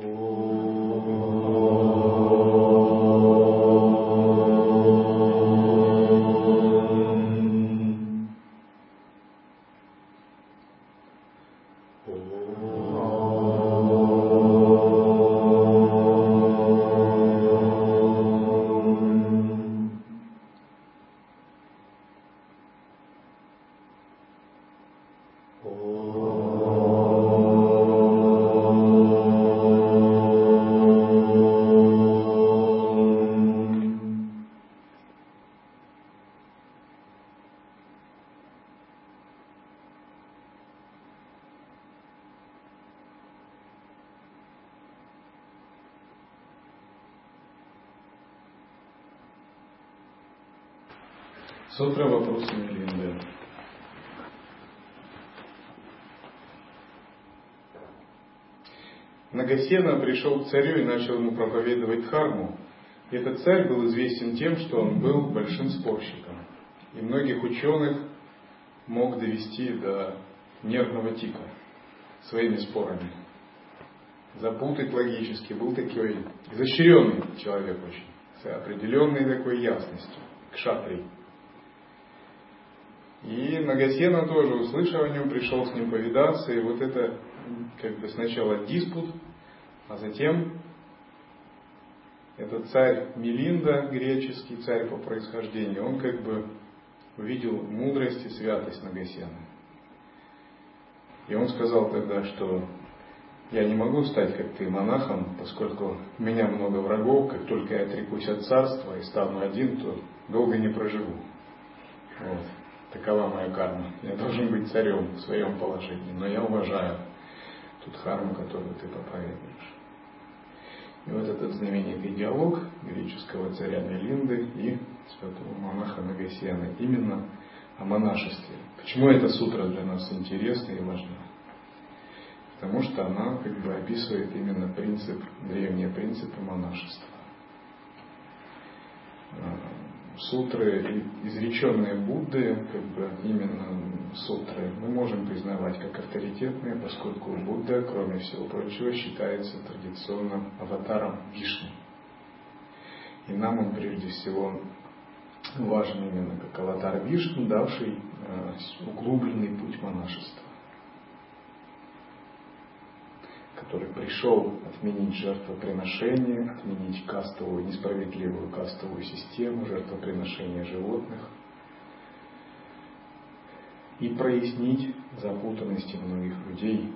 哦 Сутра вопросы Мелинды. Нагасена пришел к царю и начал ему проповедовать харму. И этот царь был известен тем, что он был большим спорщиком. И многих ученых мог довести до нервного тика своими спорами. Запутать логически. Был такой изощренный человек очень, с определенной такой ясностью, к шатри. И Нагасена тоже, услышав о нем, пришел с ним повидаться, и вот это как бы сначала диспут, а затем этот царь Мелинда, греческий царь по происхождению, он как бы увидел мудрость и святость Нагасена. И он сказал тогда, что я не могу стать, как ты, монахом, поскольку у меня много врагов, как только я отрекусь от царства и стану один, то долго не проживу. Вот. Такова моя карма. Я должен быть царем в своем положении, но я уважаю ту дхарму, которую ты проповедуешь. И вот этот знаменитый диалог греческого царя Мелинды и святого монаха Нагасьяна именно о монашестве. Почему эта сутра для нас интересна и важна? Потому что она как бы описывает именно принцип, древние принципы монашества сутры, изреченные Будды, как бы именно сутры, мы можем признавать как авторитетные, поскольку Будда, кроме всего прочего, считается традиционным аватаром Вишны. И нам он прежде всего важен именно как аватар Вишну, давший э, углубленный путь монашества. Который пришел отменить жертвоприношение, отменить кастовую, несправедливую кастовую систему жертвоприношения животных и прояснить запутанности многих людей,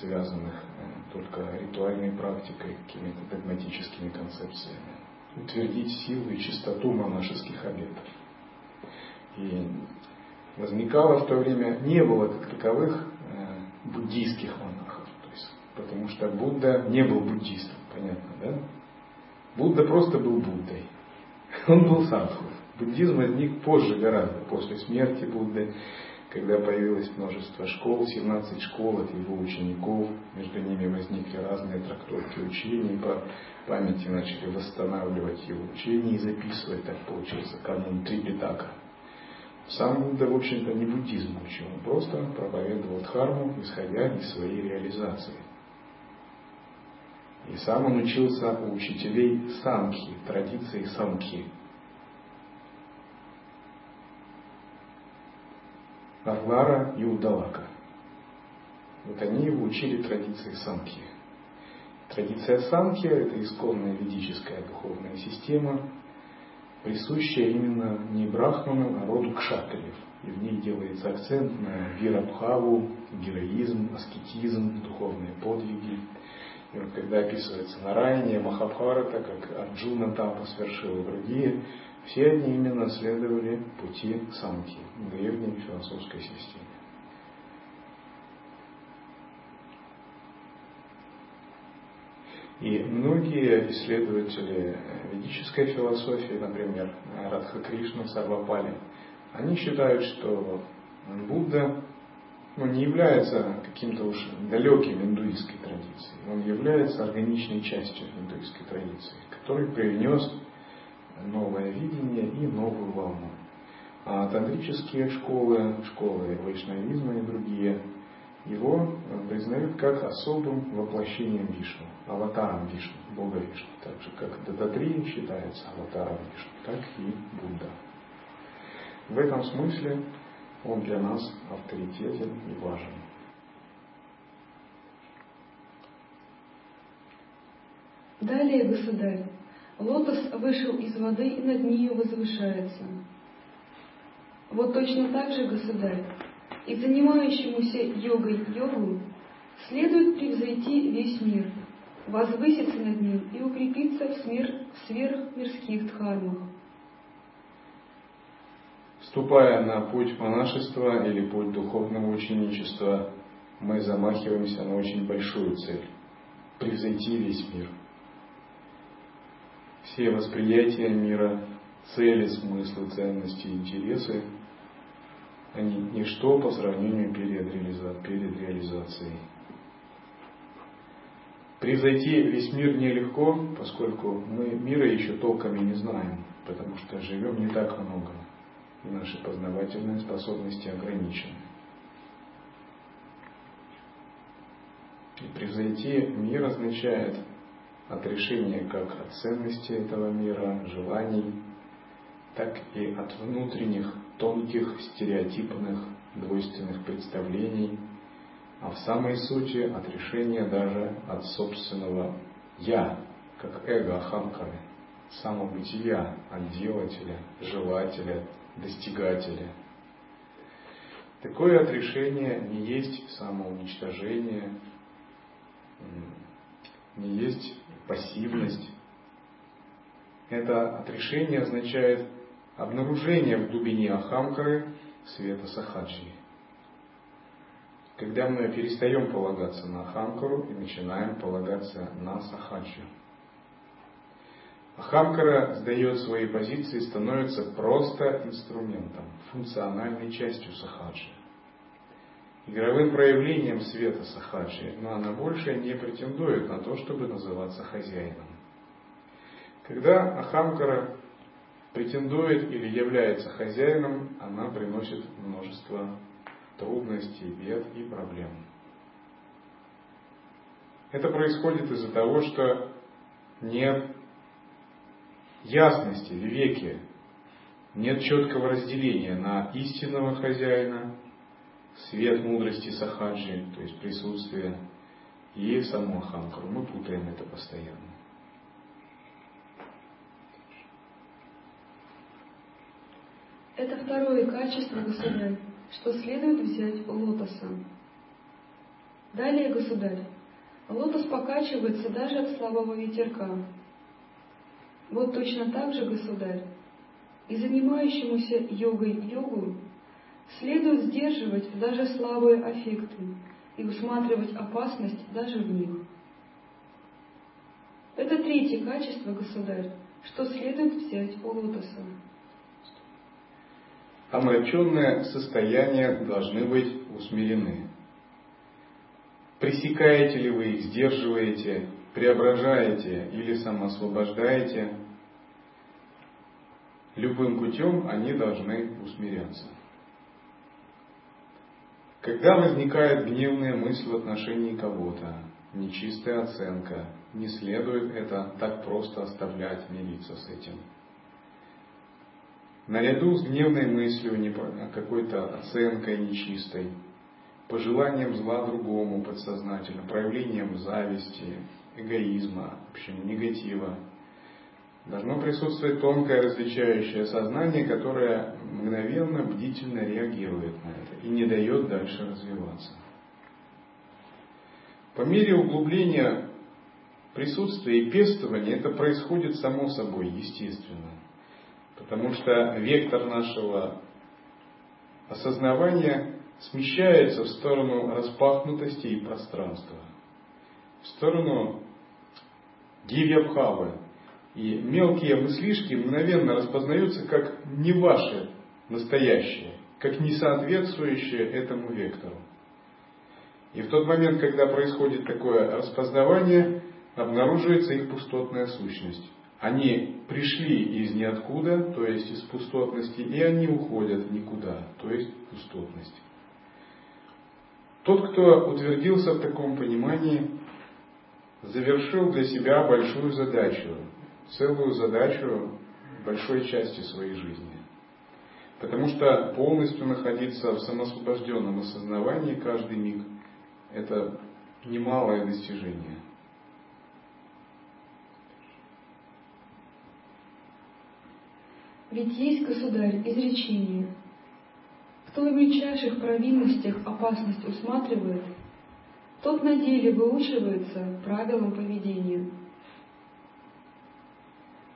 связанных э, только ритуальной практикой, какими-то догматическими концепциями, утвердить силу и чистоту монашеских обетов. И возникало в то время, не было как таковых э, буддийских монахов потому что Будда не был буддистом, понятно, да? Будда просто был Буддой. Он был садху. Буддизм возник позже гораздо, после смерти Будды, когда появилось множество школ, 17 школ от его учеников, между ними возникли разные трактовки учений, по памяти начали восстанавливать его учения и записывать, так получился канон Трипитака. Сам Будда, в общем-то, не буддизм учил, он просто проповедовал дхарму, исходя из своей реализации. И сам он учился у учителей самхи, традиции самхи. Арвара и Удалака. Вот они его учили традиции самхи. Традиция самхи – это исконная ведическая духовная система, присущая именно не брахманам, а роду кшатриев. И в ней делается акцент на вирабхаву, героизм, аскетизм, духовные подвиги – когда описывается Нарайния, Махабхарата, как Арджуна там свершил и другие, все они именно следовали пути самки, древней философской системе. И многие исследователи ведической философии, например, Радха Кришна, Сарвапали, они считают, что Будда ну, не является каким-то уж далеким индуистской традицией. Он является органичной частью индуистской традиции, который привнес новое видение и новую волну. А тантрические школы, школы вайшнавизма и другие, его признают как особым воплощением Вишну, аватаром Вишну, Бога Вишну. Так же, как Дататрия считается аватаром Вишну, так и Будда. В этом смысле он для нас авторитетен и важен. Далее, государь, лотос вышел из воды и над нею возвышается. Вот точно так же, государь, и занимающемуся йогой йогу следует превзойти весь мир, возвыситься над ним и укрепиться в, смер... в сверхмирских дхармах. Ступая на путь монашества или путь духовного ученичества, мы замахиваемся на очень большую цель – превзойти весь мир. Все восприятия мира, цели, смыслы, ценности, интересы – они ничто по сравнению перед, реализа... перед реализацией. Превзойти весь мир нелегко, поскольку мы мира еще толком и не знаем, потому что живем не так много, наши познавательные способности ограничены. И превзойти мир означает отрешение как от ценности этого мира, желаний, так и от внутренних тонких, стереотипных, двойственных представлений, а в самой сути от решения даже от собственного «я», как эго Ахамкары, самобытия, от делателя, желателя, достигателя. Такое отрешение не есть самоуничтожение, не есть пассивность. Это отрешение означает обнаружение в глубине Ахамкары света Сахаджи. Когда мы перестаем полагаться на Ахамкару и начинаем полагаться на Сахаджи. Ахамкара сдает свои позиции и становится просто инструментом, функциональной частью Сахаджи. Игровым проявлением света Сахаджи, но она больше не претендует на то, чтобы называться хозяином. Когда Ахамкара претендует или является хозяином, она приносит множество трудностей, бед и проблем. Это происходит из-за того, что нет ясности, веки, нет четкого разделения на истинного хозяина, свет мудрости сахаджи, то есть присутствие, и саму Ахамкару. Мы путаем это постоянно. Это второе качество, государь, что следует взять у лотоса. Далее, государь, лотос покачивается даже от слабого ветерка. Вот точно так же, государь, и занимающемуся йогой йогу следует сдерживать даже слабые аффекты и усматривать опасность даже в них. Это третье качество, государь, что следует взять у лотоса омраченные состояния должны быть усмирены. Пресекаете ли вы их, сдерживаете, преображаете или самоосвобождаете, любым путем они должны усмиряться. Когда возникает гневная мысль в отношении кого-то, нечистая оценка, не следует это так просто оставлять, мириться с этим – наряду с гневной мыслью, какой-то оценкой нечистой, пожеланием зла другому подсознательно, проявлением зависти, эгоизма, в общем, негатива, должно присутствовать тонкое различающее сознание, которое мгновенно, бдительно реагирует на это и не дает дальше развиваться. По мере углубления присутствия и пестования это происходит само собой, естественно. Потому что вектор нашего осознавания смещается в сторону распахнутости и пространства, в сторону гивьябхавы. И мелкие мыслишки мгновенно распознаются как не ваши настоящие, как не соответствующие этому вектору. И в тот момент, когда происходит такое распознавание, обнаруживается их пустотная сущность. Они пришли из ниоткуда, то есть из пустотности, и они уходят никуда, то есть пустотность. Тот, кто утвердился в таком понимании, завершил для себя большую задачу, целую задачу большой части своей жизни. Потому что полностью находиться в самосвобожденном осознавании каждый миг – это немалое достижение. Ведь есть, государь, изречение. Кто в мельчайших провинностях опасность усматривает, тот на деле выучивается правилам поведения.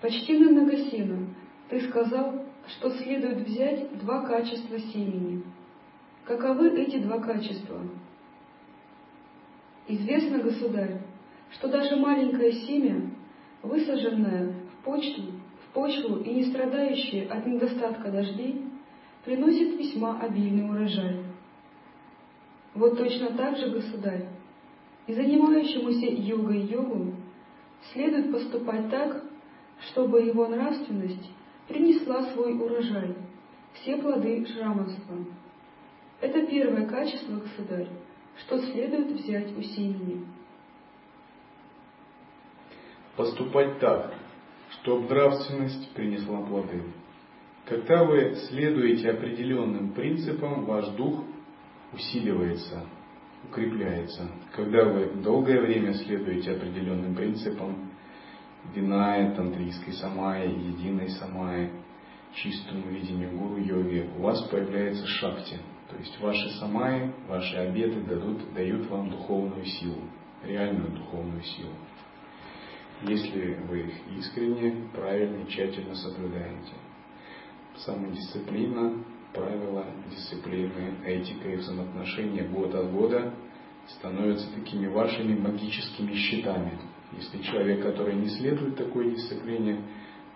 Почтенный Нагасина, ты сказал, что следует взять два качества семени. Каковы эти два качества? Известно, государь, что даже маленькое семя, высаженное в почту, в почву и не страдающее от недостатка дождей, приносит весьма обильный урожай. Вот точно так же, государь, и занимающемуся йогой йогу следует поступать так, чтобы его нравственность принесла свой урожай, все плоды шраманства. Это первое качество, государь, что следует взять у семени. Поступать так, чтобы нравственность принесла плоды. Когда вы следуете определенным принципам, ваш дух усиливается, укрепляется. Когда вы долгое время следуете определенным принципам, Виная, тантрийской самайи, единой самайи, чистому видению гуру-йоги, у вас появляется шакти. То есть ваши самайи, ваши обеты дадут, дают вам духовную силу, реальную духовную силу. Если вы их искренне, правильно, тщательно соблюдаете. Самодисциплина, правила дисциплины, этика и взаимоотношения год от года становятся такими вашими магическими щитами, если человек, который не следует такой дисциплине,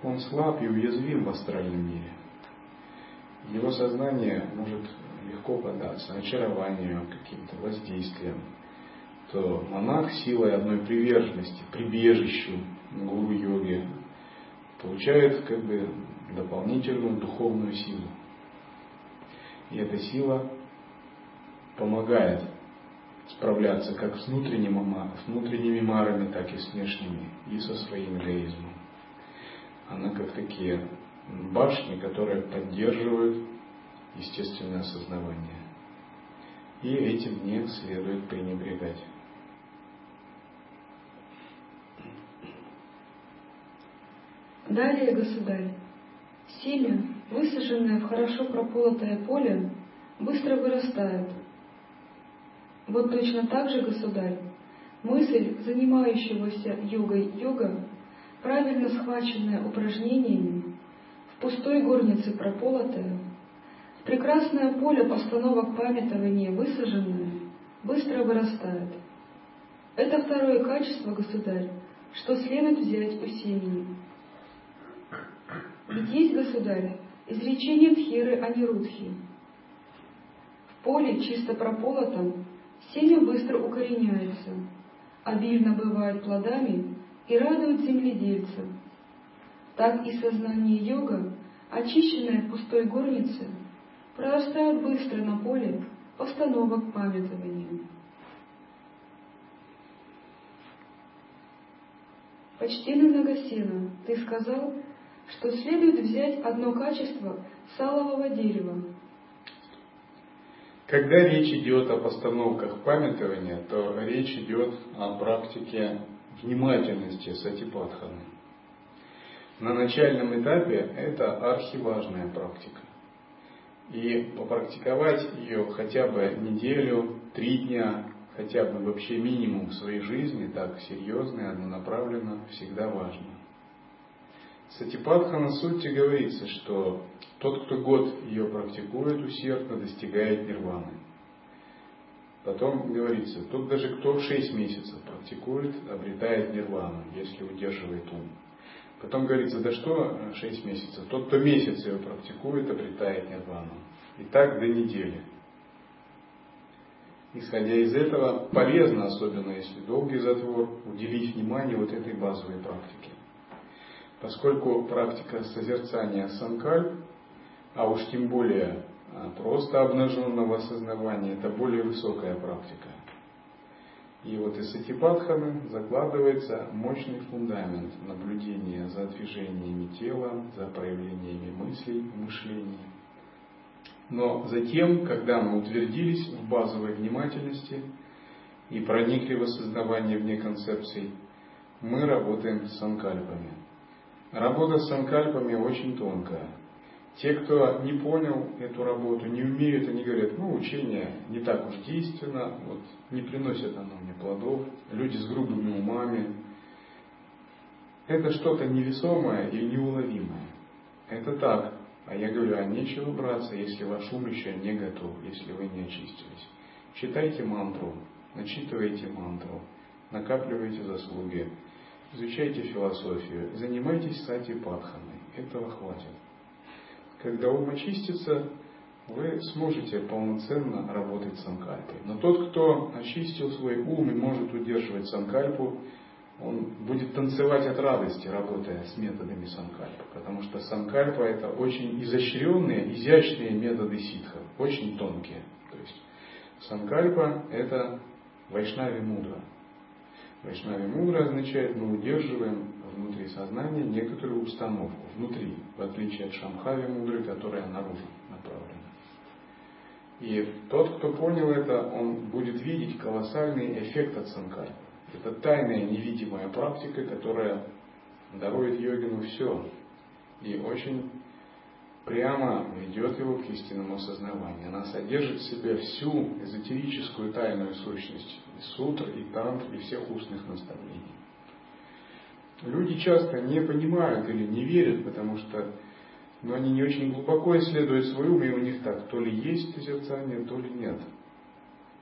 он слаб и уязвим в астральном мире. Его сознание может легко поддаться очарованию, каким-то воздействиям, то монах силой одной приверженности, прибежищу гуру-йоги получает как бы дополнительную духовную силу. И эта сила помогает справляться как с, внутренним, с внутренними марами, так и с внешними, и со своим эгоизмом. Она как такие башни, которые поддерживают естественное осознавание. И этим не следует пренебрегать. Далее, государь, семя, высаженное в хорошо прополотое поле, быстро вырастает – вот точно так же, государь, мысль занимающегося йогой йога, правильно схваченная упражнениями, в пустой горнице прополотая, в прекрасное поле постановок памятования высаженное, быстро вырастает. Это второе качество, государь, что следует взять у семени. Ведь есть, государь, изречение Тхиры Анирудхи. В поле, чисто прополотом, Семя быстро укореняется, обильно бывает плодами и радует земледельца. Так и сознание йога, очищенное пустой горнице, прорастает быстро на поле постановок памятования. Почтенный Нагасена, ты сказал, что следует взять одно качество салового дерева, когда речь идет о постановках памятования, то речь идет о практике внимательности сатипатханы. На начальном этапе это архиважная практика. И попрактиковать ее хотя бы неделю, три дня, хотя бы вообще минимум в своей жизни, так серьезно и однонаправленно, всегда важно. Сатипатхана сути говорится, что тот, кто год ее практикует усердно, достигает нирваны. Потом говорится, тот даже кто 6 месяцев практикует, обретает нирвану, если удерживает ум. Потом говорится, да что 6 месяцев, тот, кто месяц ее практикует, обретает нирвану. И так до недели. Исходя из этого, полезно, особенно если долгий затвор, уделить внимание вот этой базовой практике. Поскольку практика созерцания санкаль, а уж тем более а просто обнаженного осознавания, это более высокая практика. И вот из сатипатханы закладывается мощный фундамент наблюдения за движениями тела, за проявлениями мыслей и мышлений. Но затем, когда мы утвердились в базовой внимательности и проникли в осознавание вне концепций, мы работаем с санкальпами. Работа с санкальпами очень тонкая. Те, кто не понял эту работу, не умеют, они говорят, ну, учение не так уж действенно, вот, не приносит оно мне плодов, люди с грубыми умами. Это что-то невесомое и неуловимое. Это так. А я говорю, а нечего браться, если ваш ум еще не готов, если вы не очистились. Читайте мантру, начитывайте мантру, накапливайте заслуги, изучайте философию, занимайтесь сати патханой. Этого хватит. Когда ум очистится, вы сможете полноценно работать с санкальпой. Но тот, кто очистил свой ум и может удерживать санкальпу, он будет танцевать от радости, работая с методами санкальпы. Потому что санкальпа это очень изощренные, изящные методы ситхов, очень тонкие. То есть санкальпа это вайшнави мудра. Вайшнави мудра означает, мы удерживаем внутри сознания некоторую установку, внутри, в отличие от Шамхави мудры, которая наружу направлена. И тот, кто понял это, он будет видеть колоссальный эффект от санкальпы. Это тайная невидимая практика, которая дарует йогину все. И очень прямо ведет его к истинному осознаванию. Она содержит в себе всю эзотерическую тайную сущность и сутр, и тантр, и всех устных наставлений. Люди часто не понимают или не верят, потому что ну, они не очень глубоко исследуют свой ум, и у них так, то ли есть созерцание, то ли нет.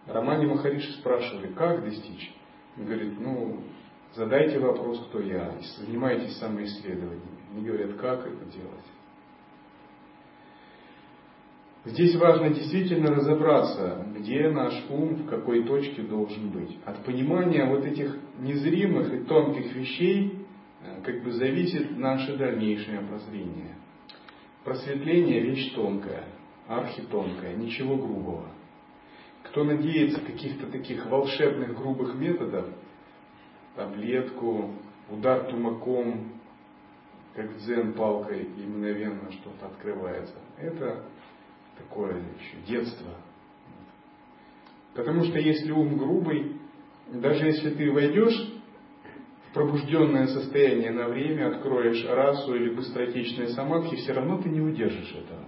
Романе Махариши спрашивали, как достичь? Он говорит, ну, задайте вопрос, кто я, занимайтесь самоисследованием. Они говорят, как это делать? Здесь важно действительно разобраться, где наш ум, в какой точке должен быть. От понимания вот этих незримых и тонких вещей э, как бы зависит наше дальнейшее прозрение. Просветление – вещь тонкая, архитонкая, ничего грубого. Кто надеется каких-то таких волшебных грубых методов, таблетку, удар тумаком, как дзен палкой, и мгновенно что-то открывается, это такое еще детство. Потому что если ум грубый, даже если ты войдешь в пробужденное состояние на время, откроешь расу или быстротечные самадхи, все равно ты не удержишь этого.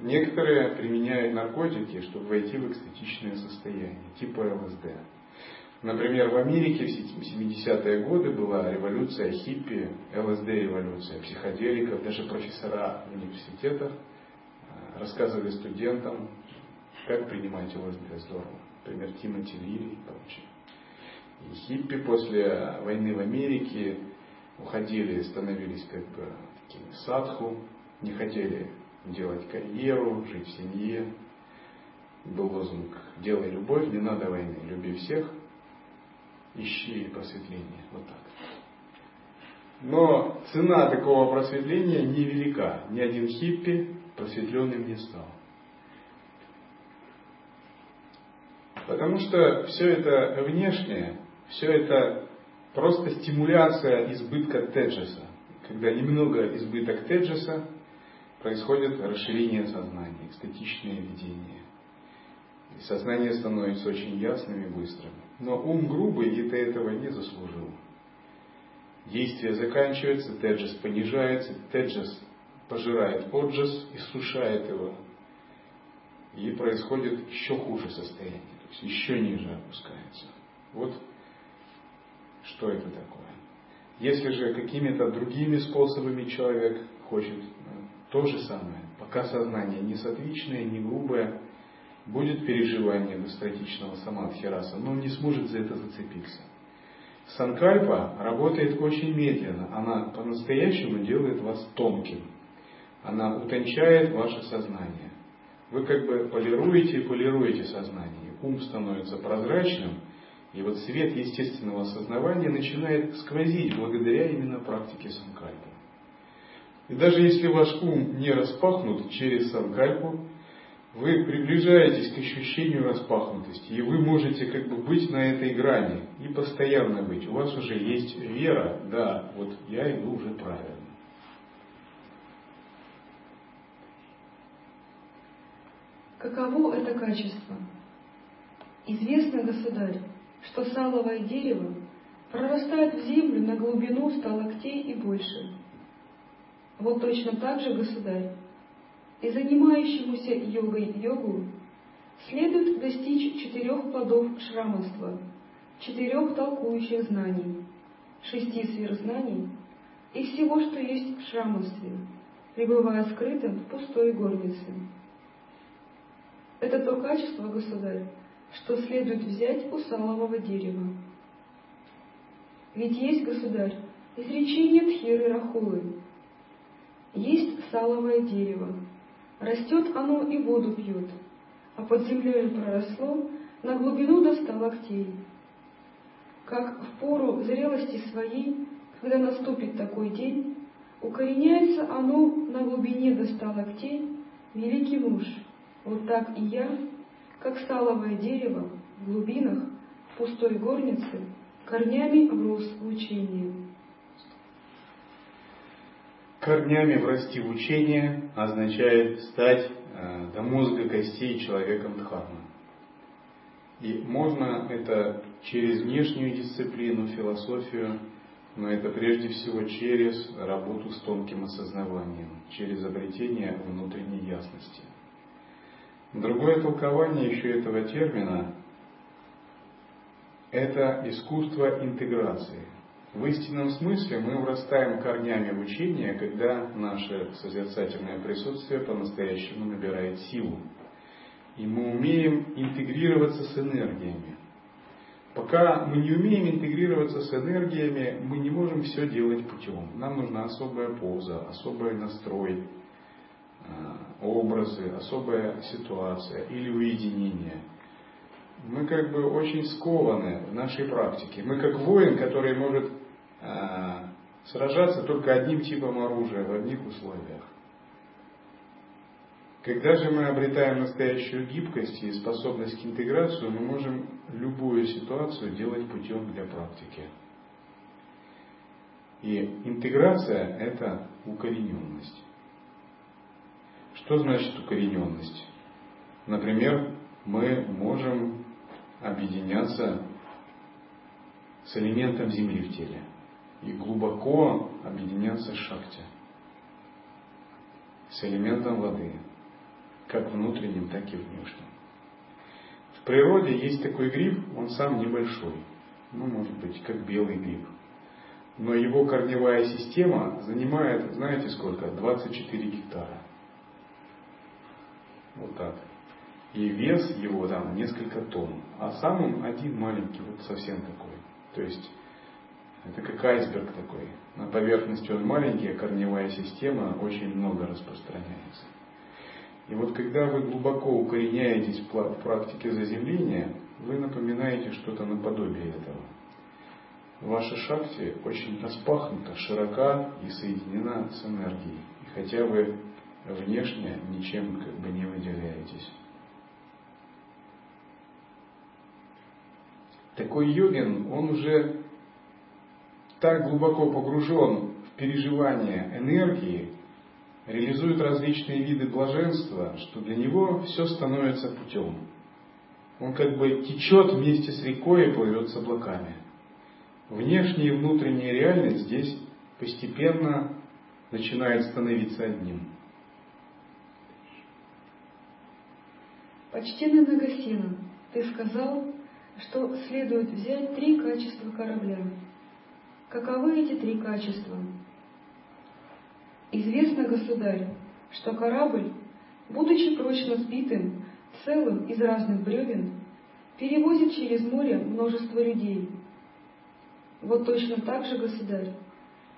Некоторые применяют наркотики, чтобы войти в экстатичное состояние, типа ЛСД. Например, в Америке в 70-е годы была революция хиппи, ЛСД-революция, психоделиков, даже профессора в университетах рассказывали студентам, как принимать ЛСД здорово. Например, Тимоти Лири и прочее. И хиппи после войны в Америке уходили, становились как бы такими садху, не хотели делать карьеру, жить в семье. Был лозунг «Делай любовь, не надо войны, люби всех, ищи просветление». Вот так. Но цена такого просветления невелика. Ни один хиппи просветленным не стал. Потому что все это внешнее, все это просто стимуляция избытка теджеса. Когда немного избыток теджеса, происходит расширение сознания, экстатичное видение. И сознание становится очень ясным и быстрым. Но ум грубый, и ты этого не заслужил. Действие заканчивается, теджес понижается, теджес пожирает оджас, иссушает его, и происходит еще хуже состояние, то есть еще ниже опускается. Вот что это такое. Если же какими-то другими способами человек хочет ну, то же самое, пока сознание не сатвичное, не грубое, будет переживание достаточного самадхираса, но не сможет за это зацепиться. Санкальпа работает очень медленно, она по-настоящему делает вас тонким она утончает ваше сознание. Вы как бы полируете и полируете сознание. Ум становится прозрачным, и вот свет естественного осознавания начинает сквозить благодаря именно практике санкальпы. И даже если ваш ум не распахнут через санкальпу, вы приближаетесь к ощущению распахнутости, и вы можете как бы быть на этой грани и постоянно быть. У вас уже есть вера, да, вот я иду уже правильно. Каково это качество? Известно, государь, что саловое дерево прорастает в землю на глубину ста локтей и больше. Вот точно так же, государь, и занимающемуся йогой йогу следует достичь четырех плодов шрамовства, четырех толкующих знаний, шести сверхзнаний и всего, что есть в шрамовстве, пребывая скрытым в пустой горнице. Это то качество, государь, что следует взять у салового дерева. Ведь есть, государь, изречение Тхиры Рахулы. Есть саловое дерево, Растет оно и воду пьет, а под землей проросло на глубину до ста локтей. Как в пору зрелости своей, когда наступит такой день, укореняется оно на глубине до ста локтей, великий муж, вот так и я, как сталовое дерево в глубинах, пустой горнице, корнями врос в учение. Корнями врасти в учение означает стать э, до мозга костей человеком Дхармы. И можно это через внешнюю дисциплину, философию, но это прежде всего через работу с тонким осознаванием, через обретение внутренней ясности. Другое толкование еще этого термина – это искусство интеграции. В истинном смысле мы вырастаем корнями в учение, когда наше созерцательное присутствие по-настоящему набирает силу. И мы умеем интегрироваться с энергиями. Пока мы не умеем интегрироваться с энергиями, мы не можем все делать путем. Нам нужна особая поза, особый настрой, образы, особая ситуация или уединение – мы как бы очень скованы в нашей практике. Мы как воин, который может а, сражаться только одним типом оружия в одних условиях. Когда же мы обретаем настоящую гибкость и способность к интеграции, мы можем любую ситуацию делать путем для практики. И интеграция – это укорененность. Что значит укорененность? Например, мы можем объединяться с элементом Земли в теле и глубоко объединяться с шахте, с элементом воды, как внутренним, так и внешним. В природе есть такой гриб, он сам небольшой, ну, может быть, как белый гриб. Но его корневая система занимает, знаете сколько? 24 гектара. Вот так. И вес его там несколько тонн. А сам он один маленький, вот совсем такой. То есть это как айсберг такой. На поверхности он маленький, а корневая система очень много распространяется. И вот когда вы глубоко укореняетесь в практике заземления, вы напоминаете что-то наподобие этого. Ваша шахти очень распахнута, широка и соединена с энергией. И хотя вы внешне ничем как бы не выделяетесь. Такой йогин, он уже так глубоко погружен в переживание энергии, реализует различные виды блаженства, что для него все становится путем. Он как бы течет вместе с рекой и плывет с облаками. Внешняя и внутренняя реальность здесь постепенно начинает становиться одним. Почтенный Нагасина, ты сказал, что следует взять три качества корабля Каковы эти три качества? Известно, государь, что корабль, будучи прочно сбитым, целым из разных бревен, перевозит через море множество людей. Вот точно так же, государь,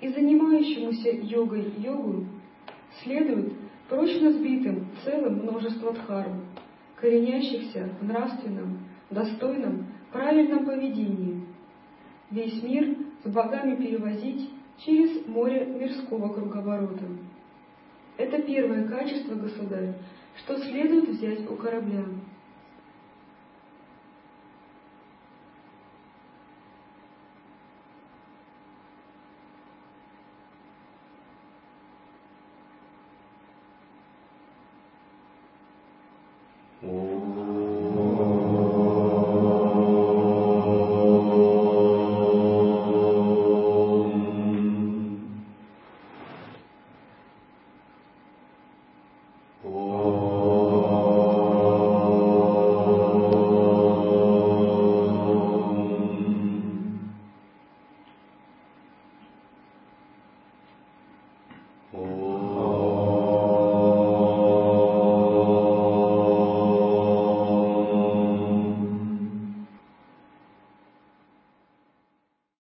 и занимающемуся йогой йогу следует прочно сбитым целым множество дхарм, коренящихся в нравственном, достойном, правильном поведении. Весь мир с богами перевозить через море мирского круговорота. Это первое качество, государь, Что следует взять у корабля? Oh.